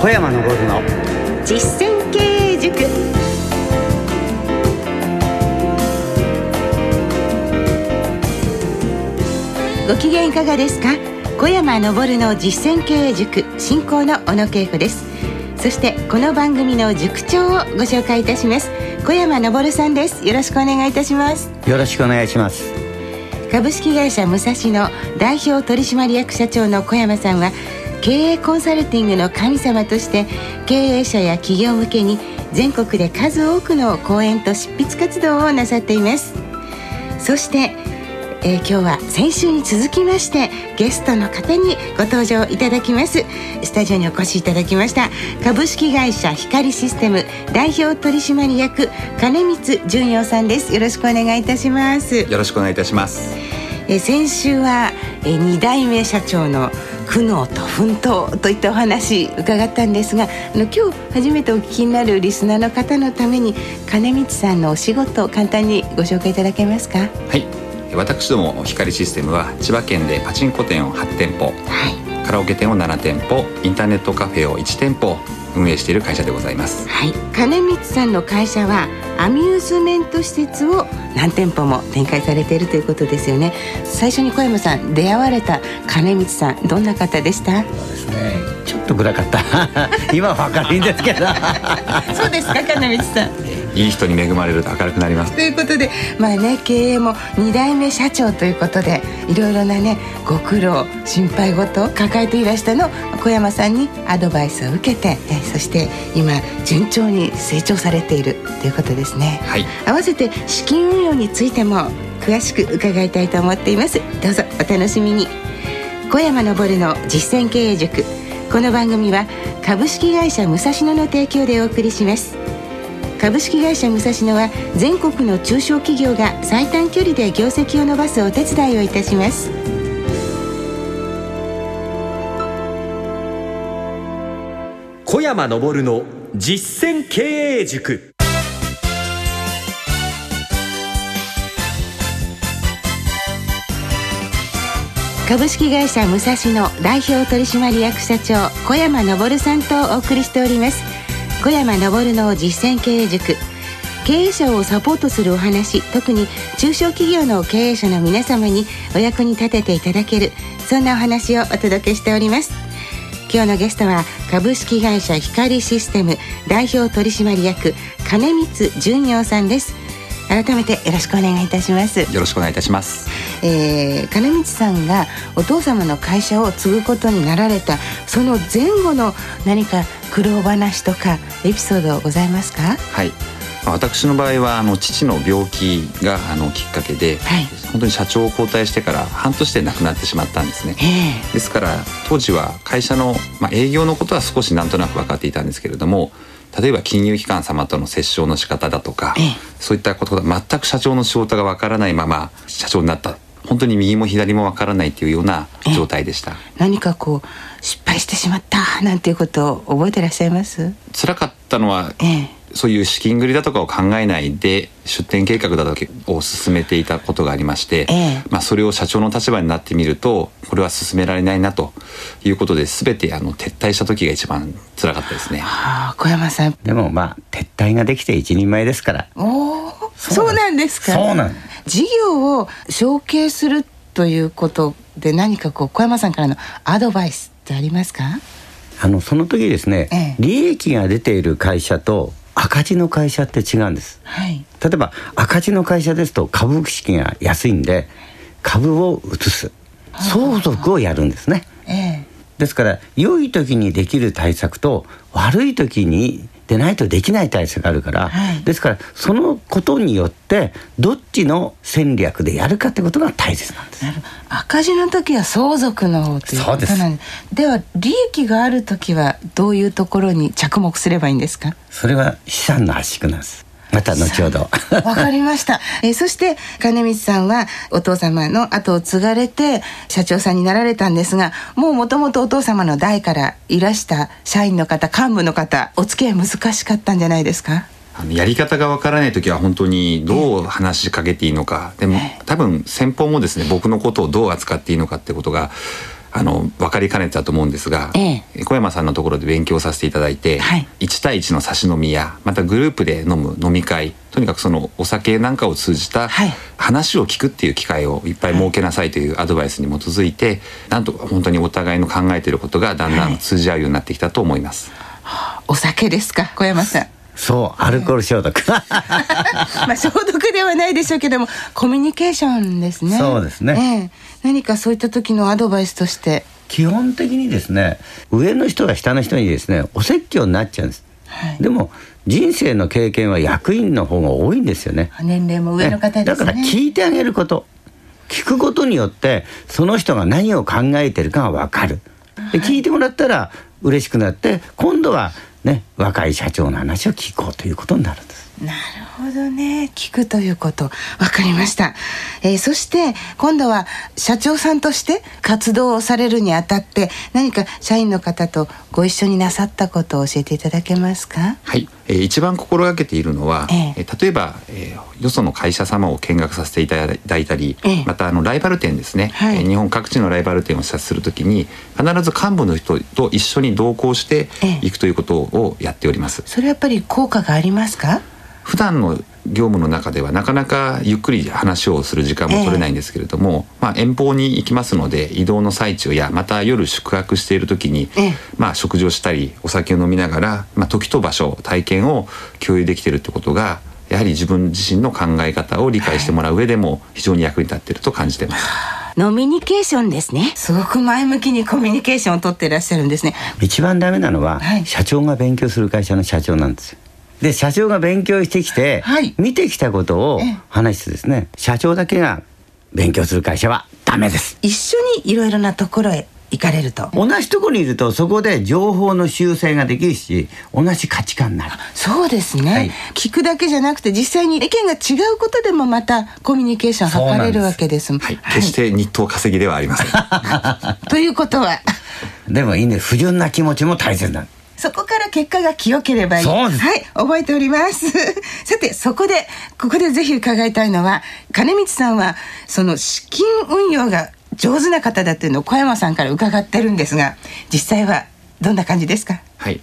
小山昇の。実践経営塾。ご機嫌いかがですか？小山昇の実践経営塾進行の小野恵子です。そしてこの番組の塾長をご紹介いたします。小山昇さんです。よろしくお願いいたします。よろしくお願いします。株式会社武蔵の代表取締役社長の小山さんは経営コンサルティングの神様として経営者や企業向けに全国で数多くの講演と執筆活動をなさっています。そしてえー、今日は先週に続きましてゲストの方にご登場いただきます。スタジオにお越しいただきました株式会社光システム代表取締役金光純陽さんです。よろしくお願いいたします。よろしくお願いいたします。えー、先週は、えー、2代目社長の苦悩と奮闘といったお話伺ったんですがあの今日初めてお聞きになるリスナーの方のために金光さんのお仕事を簡単にご紹介いただけますか？はい。私ども光システムは千葉県でパチンコ店を8店舗、はい、カラオケ店を7店舗。インターネットカフェを1店舗運営している会社でございます。はい。金光さんの会社はアミューズメント施設を何店舗も展開されているということですよね。最初に小山さん出会われた金光さんどんな方でした？そうですね。ちょっと暗かった。今は明るいんですけど。そうですか金光さんいい人に恵まれると明るくなります。ということでまあね経営も2代目社長ということでいろいろなねご苦労心配事を抱えていらしたの小山さんにアドバイスを受けてえそして今順調に成長されているということですね、はい、合わせて資金運用についても詳しく伺いたいと思っています。どうぞお楽しみに。小山昇の実践経営塾。この番組は株式会社武蔵野の提供でお送りします株式会社武蔵野は全国の中小企業が最短距離で業績を伸ばすお手伝いをいたします。小山昇の実践経営塾。株式会社武蔵野代表取締役社長小山昇さんとお送りしております小山昇の実践経営塾。経営者をサポートするお話特に中小企業の経営者の皆様にお役に立てていただけるそんなお話をお届けしております。今日のゲストは株式会社光システム代表取締役金光純陽さんです。改めてよろしくお願いいたします。よろしくお願いいたします、えー、金光さんがお父様の会社を継ぐことになられたその前後の何か苦労話とかエピソードございますか？はい。私の場合はあの父の病気があのきっかけで、はい、本当に社長を交代してから半年で亡くなってしまったんですね。ですから当時は会社の、まあ、営業のことは少しなんとなく分かっていたんですけれども例えば金融機関様との折衝の仕方だとか、そういったことが全く社長の仕事がわからないまま社長になった本当に右も左もわからないっていうような状態でした。何かこう失敗してしまったなんていうことを覚えてらっしゃいます？辛かったのは、ええ、そういう資金繰りだとかを考えないで出店計画だとかを進めていたことがありまして、ええ、まあ、それを社長の立場になってみるとこれは進められないなということで全てあの撤退した時が一番辛かったですね。はあ、小山さんでもまあ撤退ができて一人前ですから。おそうなんですか？そうなん事業を承継するということで何かこう小山さんからのアドバイスってありますか？あのその時ですね、ええ、利益が出ている会社と赤字の会社って違うんです、はい、例えば赤字の会社ですと株式が安いんで株を移す相続をやるんですね、ええ、ですから良い時にできる対策と悪い時にでないとできない対策があるから、はい、ですからそのことによってどっちの戦略でやるかってことが大切なんです。赤字の時は相続の方ということなんででは利益がある時はどういうところに着目すればいいんですか？それは資産の圧縮なんですまた後ほど。わかりました。えー、そして金光さんはお父様の後を継がれて社長さんになられたんですが、もうもともとお父様の代からいらした社員の方、幹部の方、お付き合い難しかったんじゃないですか？あのやり方がわからない時は本当にどう話しかけていいのか、でも多分先方もですね僕のことをどう扱っていいのかってことがああの分かりかねてたと思うんですが、ええ、小山さんのところで勉強させていただいて、はい、1対1の差し飲みやまたグループで飲む飲み会とにかくそのお酒なんかを通じた話を聞くっていう機会をいっぱい設けなさいというアドバイスに基づいて、なんと本当にお互いの考えていることがだんだん通じ合うようになってきたと思います。はい、お酒ですか小山さんそうアルコール消毒。まあ消毒ではないでしょうけどもコミュニケーションですね。そうですね、えー、何かそういった時のアドバイスとして。基本的にですね上の人が下の人にですねお説教になっちゃうんです、はい、でも人生の経験は役員の方が多いんですよね。年齢も上の方、ね、だから聞いてあげること。聞くことによってその人が何を考えてるかが分かる。で聞いてもらったら嬉しくなって今度はね若い社長の話を聞こうということになるんです。なるほどね。聞くということ。分かりました、えー、そして今度は社長さんとして活動をされるにあたって何か社員の方とご一緒になさったことを教えていただけますか？はい、えー、一番心がけているのは、えー、例えば、えー、よその会社様を見学させていただいたり、えー、またあのライバル店ですね、はい、日本各地のライバル店を視察するときに必ず幹部の人と一緒に同行していくということをやっております、それやっぱり効果がありますか？普段の業務の中ではなかなかゆっくり話をする時間も取れないんですけれども、えー、まあ、遠方に行きますので移動の最中やまた夜宿泊している時に、えー、まあ、食事をしたりお酒を飲みながら、まあ、時と場所体験を共有できているってことがやはり自分自身の考え方を理解してもらう上でも非常に役に立っていると感じてます。ノミニケーションですね。すごく前向きにコミュニケーションを取っていらっしゃるんですね。一番ダメなのは、はい、社長が勉強する会社の社長なんですよ。で社長が勉強してきて、はい、見てきたことを話してですね社長だけが勉強する会社はダメです。一緒にいろいろなところへ行かれると。同じところにいるとそこで情報の修正ができるし同じ価値観になる。そうですね、はい、聞くだけじゃなくて実際に意見が違うことでもまたコミュニケーション図れるわけです。はい、決して日当稼ぎではありません。ということは。でもいいね。不純な気持ちも大切だそこから結果が清ければいい。はい、覚えております。さて、そこで、ここでぜひ伺いたいのは、金光さんは、その資金運用が上手な方だっていうのを小山さんから伺ってるんですが、実際はどんな感じですか？はい。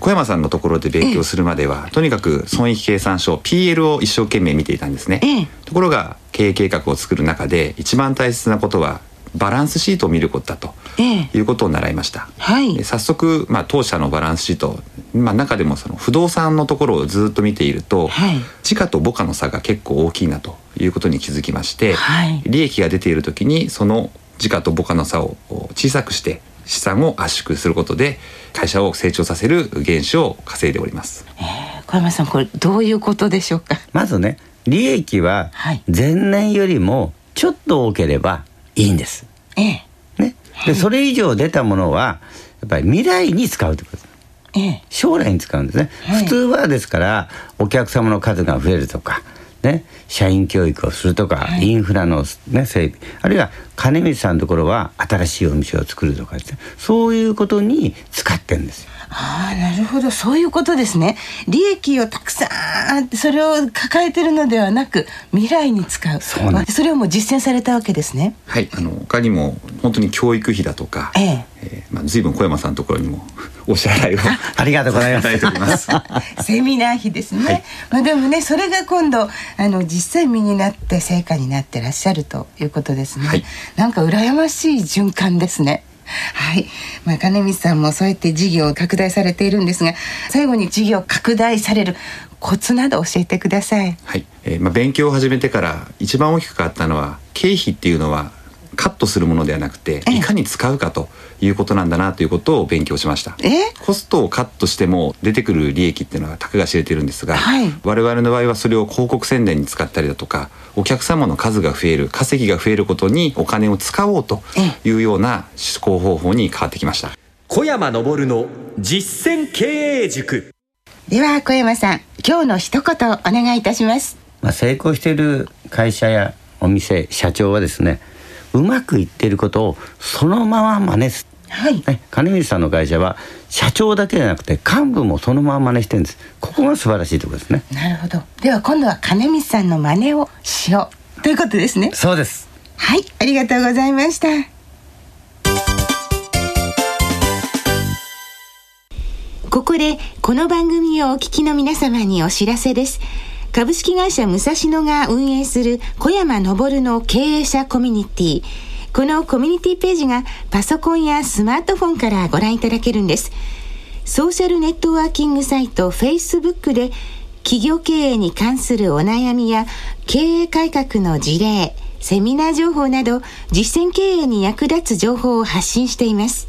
小山さんのところで勉強するまでは、とにかく損益計算書 PL を一生懸命見ていたんですね、ところが経営計画を作る中で一番大切なことはバランスシートを見ることだと、いうことを習いました、はい、早速、まあ、当社のバランスシート、まあ、中でもその不動産のところをずっと見ていると、はい、時価と母価の差が結構大きいなということに気づきまして、はい、利益が出ている時にその時価と母価の差を小さくして資産を圧縮することで会社を成長させる原資を稼いでおります、えー、小山さんこれどういうことでしょうか？まずね利益は前年よりもちょっと多ければいいんです。ええ。ね。で、それ以上出たものは、やっぱり未来に使うってことです。ええ、将来に使うんですね、はい、普通はですからお客様の数が増えるとか、ね、社員教育をするとか、はい、インフラの、ね、整備あるいは金光さんのところは新しいお店を作るとかですねそういうことに使ってるんですよ。ああなるほど。そういうことですね。利益をたくさんそれを抱えてるのではなく未来に使う。そうなんそれをもう実践されたわけですね。はい。あの他にも本当に教育費だとか、ええ。えーまあ、随分小山さんのところにも お支払いをありがとうございます。セミナー費ですね、はい、まあでもねそれが今度あの実際身になって成果になってらっしゃるということですね、はい、なんか羨ましい循環ですねはい、まあ、金光さんもそうやって事業を拡大されているんですが最後に事業拡大されるコツなど教えてください。はい、えー、まあ勉強を始めてから一番大きく変わったのは経費っていうのはカットするものではなくていかに使うかということなんだなということを勉強しました。コストをカットしても出てくる利益っていうのはたかが知れているんですが、はい、我々の場合はそれを広告宣伝に使ったりだとかお客様の数が増える稼ぎが増えることにお金を使おうというような思考方法に変わってきました。小山昇の実践経営塾。では小山さん今日の一言お願いいたします。まあ成功している会社やお店社長はですねうまくいっていることをそのまま真似す。はい、ね、金光さんの会社は社長だけじゃなくて幹部もそのまま真似してるんです。ここが素晴らしいところですね。なるほど。では今度は金光さんの真似をしよう。ということですね。そうです。はい。ありがとうございました。ここでこの番組をお聞きの皆様にお知らせです。株式会社武蔵野が運営する小山昇の経営者コミュニティ。このコミュニティページがパソコンやスマートフォンからご覧いただけるんです。ソーシャルネットワーキングサイト Facebook で企業経営に関するお悩みや経営改革の事例、セミナー情報など実践経営に役立つ情報を発信しています。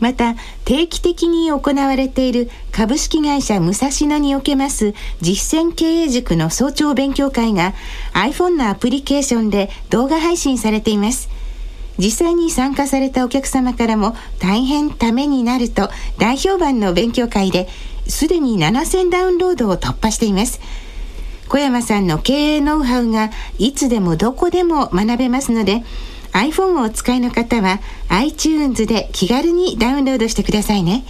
また定期的に行われている株式会社武蔵野におけます実践経営塾の早朝勉強会が iPhone のアプリケーションで動画配信されています。実際に参加されたお客様からも大変ためになると大評判の勉強会ですでに7000ダウンロードを突破しています。小山さんの経営ノウハウがいつでもどこでも学べますので iPhone をお使いの方は iTunes で気軽にダウンロードしてくださいね。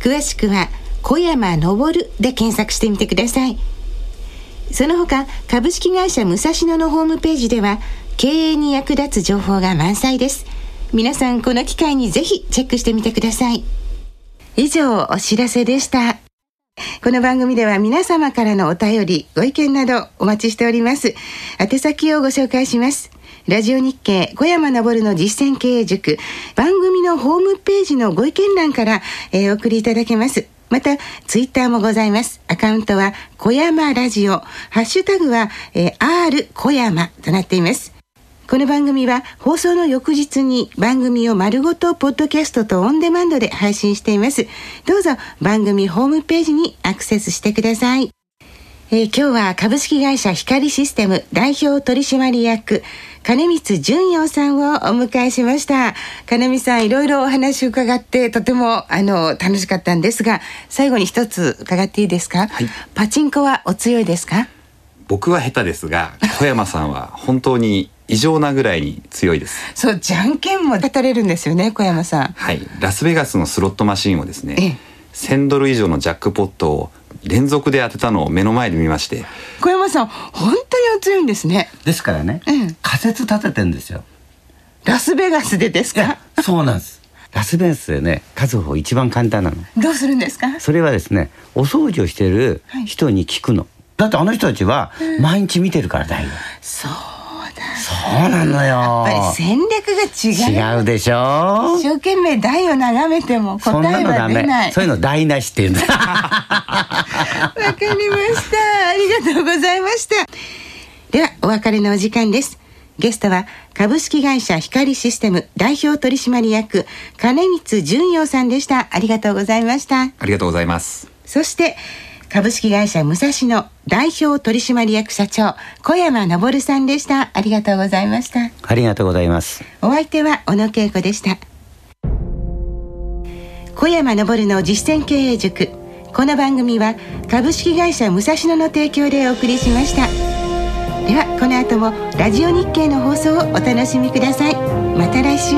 詳しくは小山昇で検索してみてください。その他、株式会社武蔵野のホームページでは経営に役立つ情報が満載です。皆さんこの機会にぜひチェックしてみてください。以上お知らせでした。この番組では皆様からのお便り、ご意見などお待ちしております。宛先をご紹介します。ラジオ日経小山昇の実践経営塾番組のホームページのご意見欄から、えー、お送りいただけます。また、ツイッターもございます。アカウントは、小山ラジオ。ハッシュタグは、えー、R 小山となっています。この番組は放送の翌日に番組を丸ごとポッドキャストとオンデマンドで配信しています。どうぞ番組ホームページにアクセスしてください。えー、今日は株式会社光システム代表取締役金光純陽さんをお迎えしました。金光さん、いろいろお話を伺って、とても、あの、楽しかったんですが、最後に一つ伺っていいですか、はい、パチンコはお強いですか？僕は下手ですが、小山さんは本当に異常なぐらいに強いです。そう、じゃんけんも立たれるんですよね、小山さん。はい、ラスベガスのスロットマシンをですね、1000ドル以上のジャックポットを連続で当てたのを目の前で見まして。小山さん本当にお強いんですね。ですからね、うん、仮説立ててんですよ。ラスベガスでですか？そうなんです。ラスベガスでね数を一番簡単なの。どうするんですか？それはですねお掃除をしてる人に聞くの、はい、だってあの人たちは毎日見てるからだよ、うん、そうそうなのよ。やっぱり戦略が違う。違うでしょ？一生懸命台を眺めても答えは出ない。そういうの台無しって言うんだ。わかりました。ありがとうございました。ではお別れのお時間です。ゲストは株式会社光システム代表取締役金光純陽さんでした。ありがとうございました。ありがとうございます。そして株式会社武蔵野代表取締役社長小山昇さんでした。ありがとうございました。ありがとうございます。お相手は小野恵子でした。小山昇の実践経営塾。この番組は株式会社武蔵野の提供でお送りしました。ではこの後もラジオ日経の放送をお楽しみください。また来週